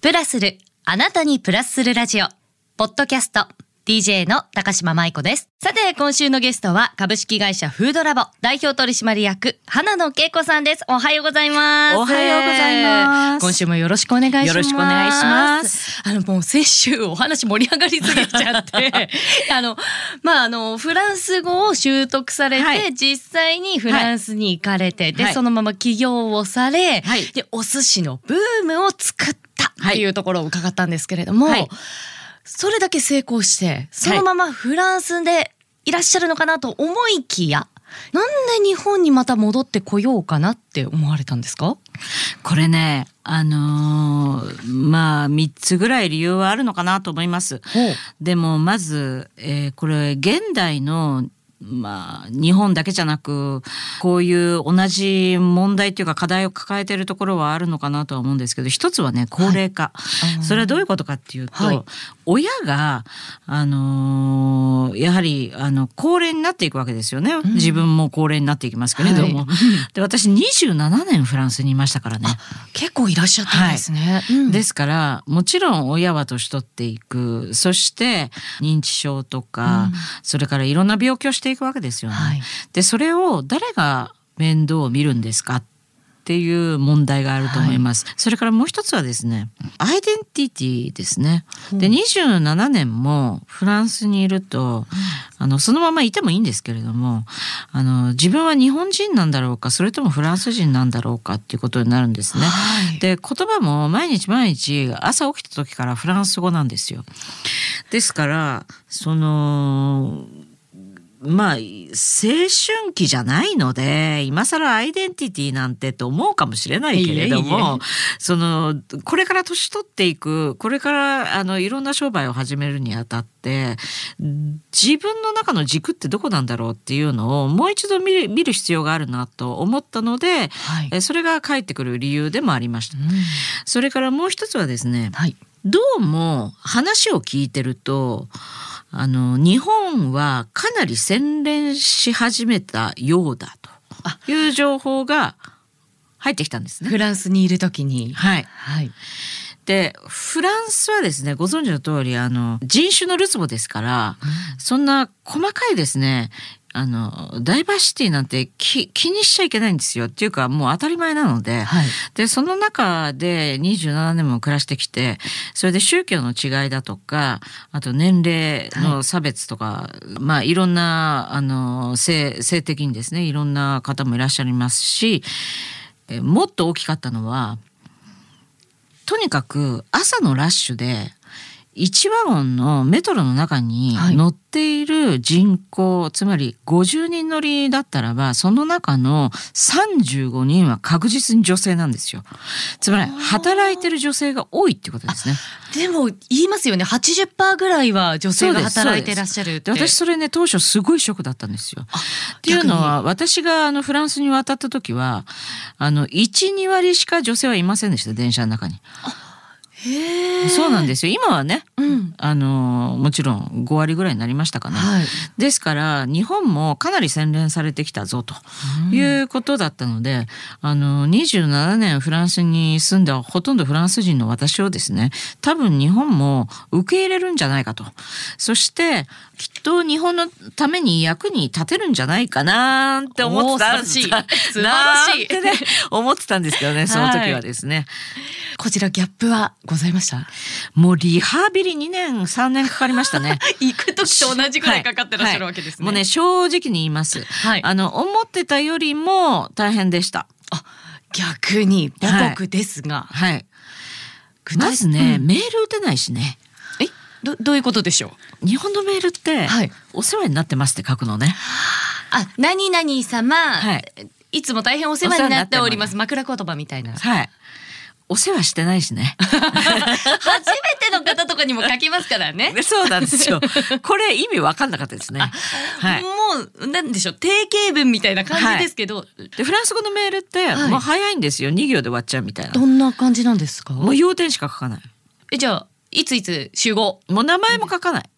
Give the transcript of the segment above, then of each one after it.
プラスる、あなたにプラスするラジオ。ポッドキャスト、DJ の高島舞子です。さて、今週のゲストは株式会社フードラボ代表取締役、花野恵子さんです。おはようございます。おはようございます今週もよろしくお願いします。よろしくお願いします。あの、もう先週お話盛り上がりすぎちゃって、あの、まあ、あの、フランス語を習得されて、はい実際にフランスに行かれて、で、はいそのまま起業をされ、はいで、お寿司のブームを作ったっていうところを伺ったんですけれども、はい。それだけ成功して、そのままフランスでいらっしゃるのかなと思いきや、なんで日本にまた戻ってこようかなって思われたんですか？これね、あのーまあ3つぐらい理由はあるのかなと思います。でもまず、えーこれ現代のまあ、日本だけじゃなくこういう同じ問題というか課題を抱えているところはあるのかなとは思うんですけど一つはね高齢化、いそれはどういうことかっていうと、はい。親が、あのーやはりあの高齢になっていくわけですよね、自分も高齢になっていきますけれども、はい。で私27年フランスにいましたからね。結構いらっしゃったんですね。うん。ですからもちろん親は年取っていく。そして認知症とか、うん。それからいろんな病気をしていくわけですよね。はい。でそれを誰が面倒を見るんですかっていう問題があると思います、それからもう一つはですねアイデンティティですね。で27年もフランスにいると、あのそのままいてもいいんですけれどもあの自分は日本人なんだろうかそれともフランス人なんだろうかっていうことになるんですね。はい。で言葉も毎日毎日朝起きた時からフランス語なんですよ。ですからそのまあ青春期じゃないので今更アイデンティティなんてと思うかもしれないけれどもいえいえそのこれから年取っていくこれからあのいろんな商売を始めるにあたって自分の中の軸ってどこなんだろうっていうのをもう一度見る見る必要があるなと思ったので、はいえそれが返ってくる理由でもありました。それからもう一つはですねはい。どうも話を聞いてるとあの日本はかなり洗練し始めたようだという情報が入ってきたんですね。フランスにいるときに。はい、はい。でフランスはですねご存知の通りあの人種のるつぼですから、そんな細かいですねあのダイバーシティなんて気気にしちゃいけないんですよ。っていうかもう当たり前なので、はい。でその中で27年も暮らしてきてそれで宗教の違いだとかあと年齢の差別とか、い、まあいろんなあの性性的にですねいろんな方もいらっしゃいますしえもっと大きかったのはとにかく朝のラッシュで1ワゴンのメトロの中にはい乗っている人口、つまり50人乗りだったらばその中の35人は確実に女性なんですよ。つまり働いてる女性が多いってことですね。でも言いますよね。80%ぐらいは女性が働いてらっしゃるって。で私それね当初すごいショックだったんですよ。っていうのは私があのフランスに渡った時はあの12割しか女性はいませんでした電車の中に。へえ。そうなんですよ今はねうん。あのもちろん5割ぐらいになりましたかね。はい。ですから日本もかなり洗練されてきたぞということだったので、あの27年フランスに住んだほとんどフランス人の私をですね多分日本も受け入れるんじゃないかとそしてきっと日本のために役に立てるんじゃないかなって思ってたおー素晴らしい素晴らしい なんてね思ってたんですけどねその時はですね。こちらギャップはございました？もうリハビリ2年3年かかりましたね。行く時と同じぐらいかかってらっしゃるわけですね。もうね正直に言います。はいあの思ってたよりも大変でした。逆に母国ですが。はい。まずね、うんメール打てないしね。え？どどういうことでしょう？日本のメールって、はいお世話になってますって書くのね。あ、何々様、はいい、つも大変お世話になっております。枕言葉みたいな。はい。お世話してないしね。初めての方とかにも書きますからね。で そうなんですよ。これ意味わかんなかったですね。はい。もう、なんでしょう、定型文みたいな感じですけど、でフランス語のメールって、はいもう早いんですよ。2行で終わっちゃうみたいな。どんな感じなんですか？もう要点しか書かない。え、じゃあ、いついつ集合？もう名前も書かない。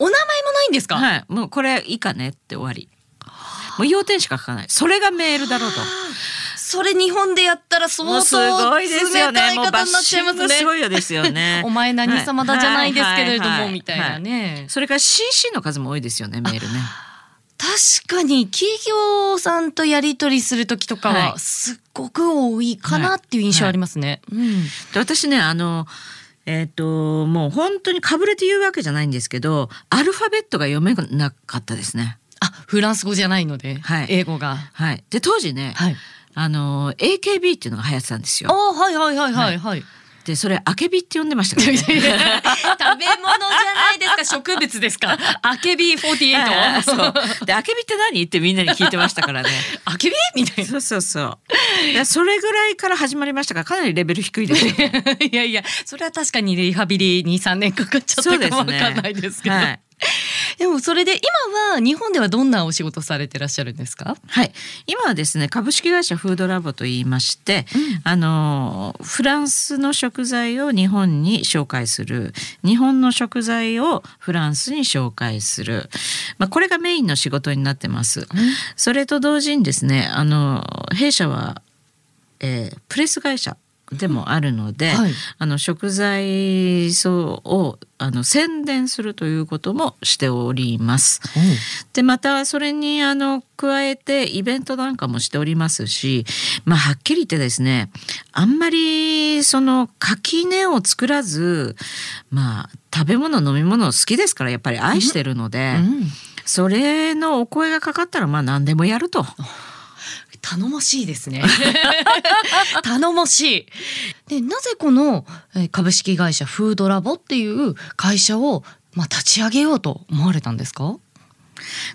お名前もないんですか、はい。もうこれいいかねって終わり。もう要点しか書かない。それがメールだろうと。それ日本でやったら相当冷たい方になっちゃいますね。すごいよですよね お前何様だじゃないですけれども、はいはいはいみたいなね。それから CC の数も多いですよね、メールね。確かに企業さんとやり取りする時とかははいすっごく多いかなっていう印象ありますね。うん。で私ね、あの、えっ、と、もう本当にかぶれて言うわけじゃないんですけど、アルファベットが読めなかったですね。あ、フランス語じゃないので、はい英語が。はい。で、当時ね、はい。あの、AKB っていうのが流行ってたんですあ、よ。はいはいはいはいはい。で、それ、あけびって呼んでましたね。食べ物じゃないですか 植物ですかアケビ48そう。で、あけびって何ってみんなに聞いてましたからね。アケビみたいそうそうそう。それぐらいから始まりましたから、かなりレベル低いですよ。な いやいやそれは確かにリハビリに3年かかっちゃったかもわかんないですけどはい。でもそれで今は日本ではどんなお仕事されてらっしゃるんですか？はい、今はですね株式会社フードラボといいまして、あのフランスの食材を日本に紹介する。日本の食材をフランスに紹介する、まあ、これがメインの仕事になってます。それと同時にですねあの弊社は、えープレス会社でもあるので、はいあの食材をあの宣伝するということもしております。でまたそれにあの加えてイベントなんかもしておりますし、まあ、はっきり言ってですねあんまりその垣根を作らずまあ食べ物飲み物好きですからやっぱり愛してるので、うんそれのお声がかかったらまあ何でもやると。頼もしいですね。頼もしい。でなぜこのえー株式会社フードラボっていう会社をまあ立ち上げようと思われたんですか？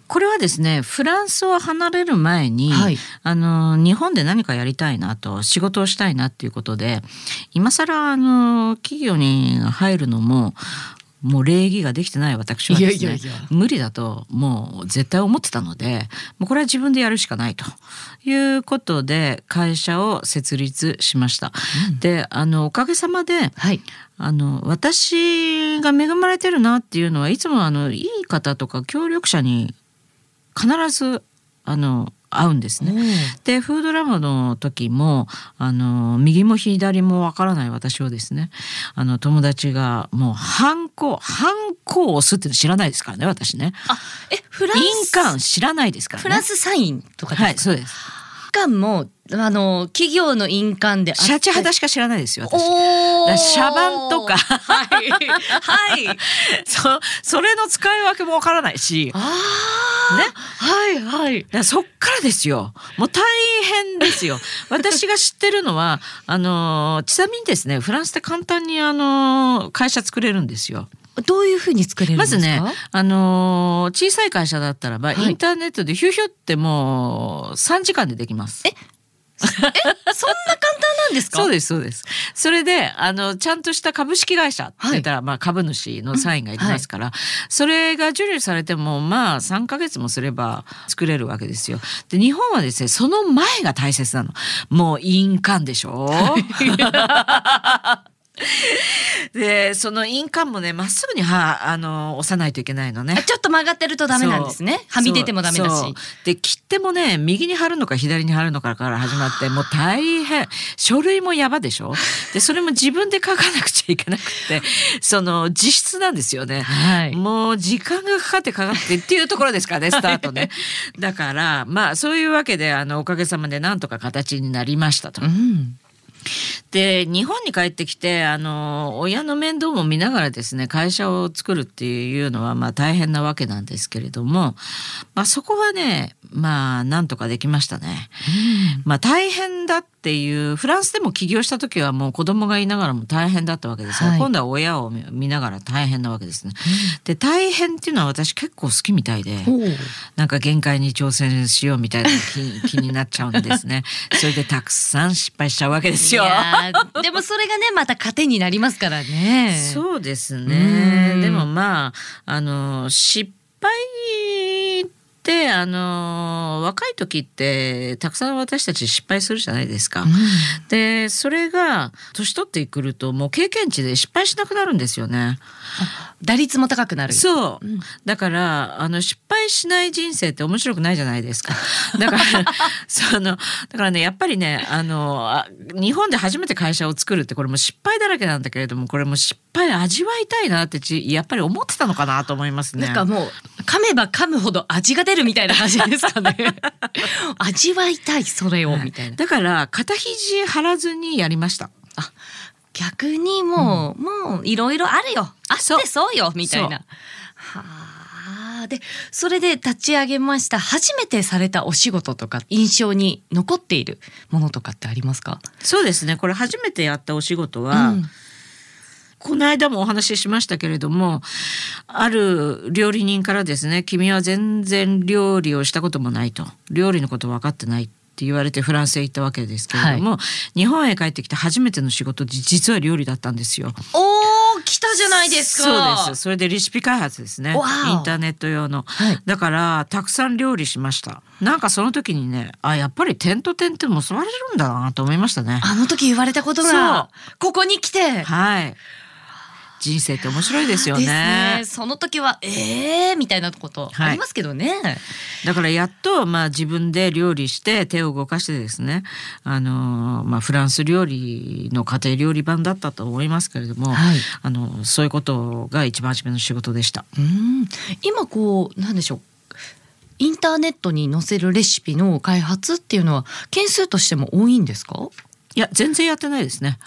これはですねフランスを離れる前に、はい。あの日本で何かやりたいなと仕事をしたいなっていうことで今更あの企業に入るのももう礼儀ができてない私はですね無理だともう絶対思ってたのでもうこれは自分でやるしかないということで会社を設立しました。であのおかげさまではい。あの私が恵まれてるなっていうのはいつもあのいい方とか協力者に必ずあの会うんですね。でフードラボの時もあの右も左もわからない私をですねあの友達がもうハンコハンコを押すって知らないですからね私ね。あえフラン印ス鑑知らないですからね。フランスサインとか、はいそうです。印鑑もあの企業の印鑑でシャチハタしか知らないですよ私。シャバンとかはいはいそそれの使い分けもわからないし。ああねはいはいだそっからですよ。もう大変ですよ。私が知ってるのは、あのーちなみにですね、フランスで簡単にあのー会社作れるんですよ。どういうふうに作れるんですか？まずね、あのー小さい会社だったらば、はいインターネットでヒューヒュってもう3時間でできます。えそんな簡単なんですか？そうですそうです。それであのちゃんとした株式会社って言ったら、まあ株主のサインがいりますから、それが受理されてもまあ3ヶ月もすれば作れるわけですよ。で日本はですねその前が大切なの。もう印鑑でしょ？でその印鑑もねまっすぐにはあの押さないといけないのねあ。ちょっと曲がってるとダメなんですねはみ出てもダメだしで切手もね右に貼るのか左に貼るのかから始まって もう大変書類もやばでしょ？でそれも自分で書かなくちゃいけなくてその実質なんですよね。はいもう時間がかかってかかってっていうところですからね スタートね。だからまあそういうわけであのおかげさまでなんとか形になりましたと。うんで日本に帰ってきてあの親の面倒も見ながらですね会社を作るっていうのはまあ大変なわけなんですけれども、まあ、そこはねまあなんとかできましたね。まあ大変だっていうフランスでも起業した時はもう子供がいながらも大変だったわけですが、はい今度は親を見見ながら大変なわけですね。で大変っていうのは私結構好きみたいで。なんか限界に挑戦しようみたいな気気になっちゃうんですね。それでたくさん失敗しちゃうわけですよ。でもそれがねまた糧になりますからねそうですねうんでもまああの失敗っであの若い時ってたくさん私たち失敗するじゃないですか。でそれが年取ってくるともう経験値で失敗しなくなるんですよね。打率も高くなる。そう、うん、だからあの失敗しない人生って面白くないじゃないですか。だから そのだからねやっぱりねあの日本で初めて会社を作るってこれも失敗だらけなんだけれどもこれも失敗味わいたいなってやっぱり思ってたのかなと思いますね。なんかもう噛めば噛むほど味が出るみたいな感じですかね。味わいたいそれを、みたいな。だから肩肘張らずにやりました。あ逆にもう、うん、もういろいろあるよあってそうよみたいな。はあでそれで立ち上げました初めてされたお仕事とか印象に残っているものとかってありますか？そうですねこれ初めてやったお仕事は、うんこの間もお話ししましたけれどもある料理人からですね「君は全然料理をしたこともない」と「料理のこと分かってない」って言われてフランスへ行ったわけですけれども、はい、日本へ帰ってきて初めての仕事実は料理だったんですよ。おー来たじゃないですか。そうですそれでレシピ開発ですね。インターネット用の、はい、だからたくさん料理しました。なんかその時にねあやっぱり点と点って結ばれるんだなと思いましたね。あの時言われたことがここに来て。はい人生って面白いですよね。ねその時はええー、みたいなことありますけどね。はい、だからやっとまあ自分で料理して手を動かしてですね、あのまあフランス料理の家庭料理版だったと思いますけれども、はい、あのそういうことが一番初めの仕事でした。うん今こうなんでしょう。インターネットに載せるレシピの開発っていうのは件数としても多いんですか？いや全然やってないですね。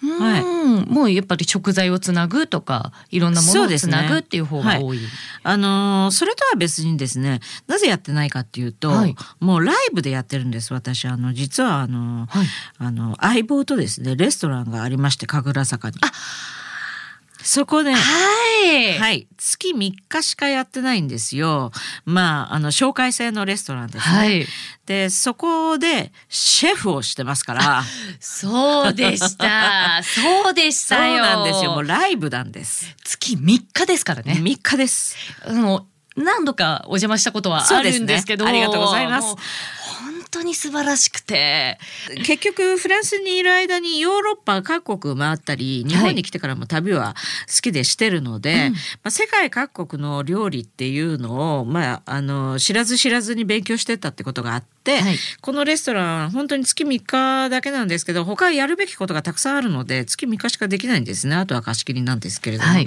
はい、もうやっぱり食材をつなぐとかいろんなものをつなぐっていう方が多い。ねはい、あのー、それとは別にですねなぜやってないかっていうと、はい、もうライブでやってるんです私。あの実はあの、はい、あの相棒とですねレストランがありまして神楽坂に。あそこで、はい、はい、月3日しかやってないんですよ。まあ、あの紹介制のレストランですね。はい、で、そこでシェフをしてますから。そうでした。そうでしたよ。そうなんですよ。もうライブなんです。月3日ですからね。3日です。あの何度かお邪魔したことはあるんですけど、ね、ありがとうございます。当に素晴らしくて。結局フランスにいる間にヨーロッパ各国回ったり日本に来てからも旅は好きでしてるので、はいまあ、世界各国の料理っていうのを、まあ、あの知らず知らずに勉強してたってことがあって、はい、このレストラン本当に月3日だけなんですけど他やるべきことがたくさんあるので月3日しかできないんですね。あとは貸し切りなんですけれども、はい、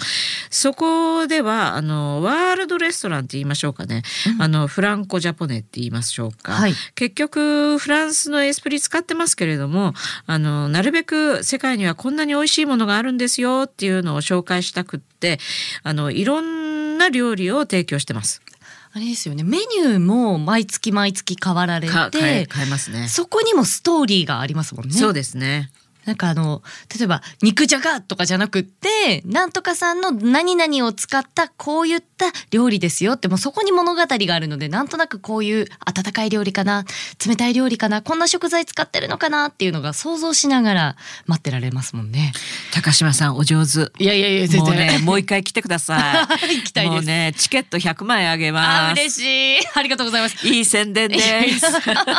そこではあのワールドレストランって言いましょうかね、うん、あのフランコジャポネって言いましょうか、結局フランスのエスプリ使ってますけれどもあのなるべく世界にはこんなに美味しいものがあるんですよっていうのを紹介したくってあのいろんな料理を提供してます。あれですよね。メニューも毎月毎月変わられて変えますね。そこにもストーリーがありますもんね。そうですねなんかあの例えば肉じゃがとかじゃなくってなんとかさんの何々を使ったこういった料理ですよってもうそこに物語があるのでなんとなくこういう温かい料理かな冷たい料理かなこんな食材使ってるのかなっていうのが想像しながら待ってられますもんね。高島さんお上手。いやいやいやもうねもう一回来てください。行きたいです。もうねチケット100万円あげます。嬉しい。ありがとうございます。いい宣伝です。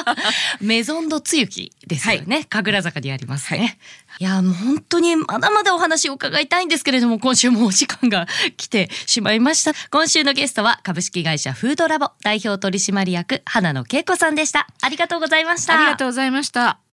メゾンドつゆきですよね。はい、神楽坂にありますね。はいいやもう本当にまだまだお話を伺いたいんですけれども今週もお時間が来てしまいました。今週のゲストは株式会社フードラボ代表取締役花野恵子さんでした。ありがとうございました。ありがとうございました。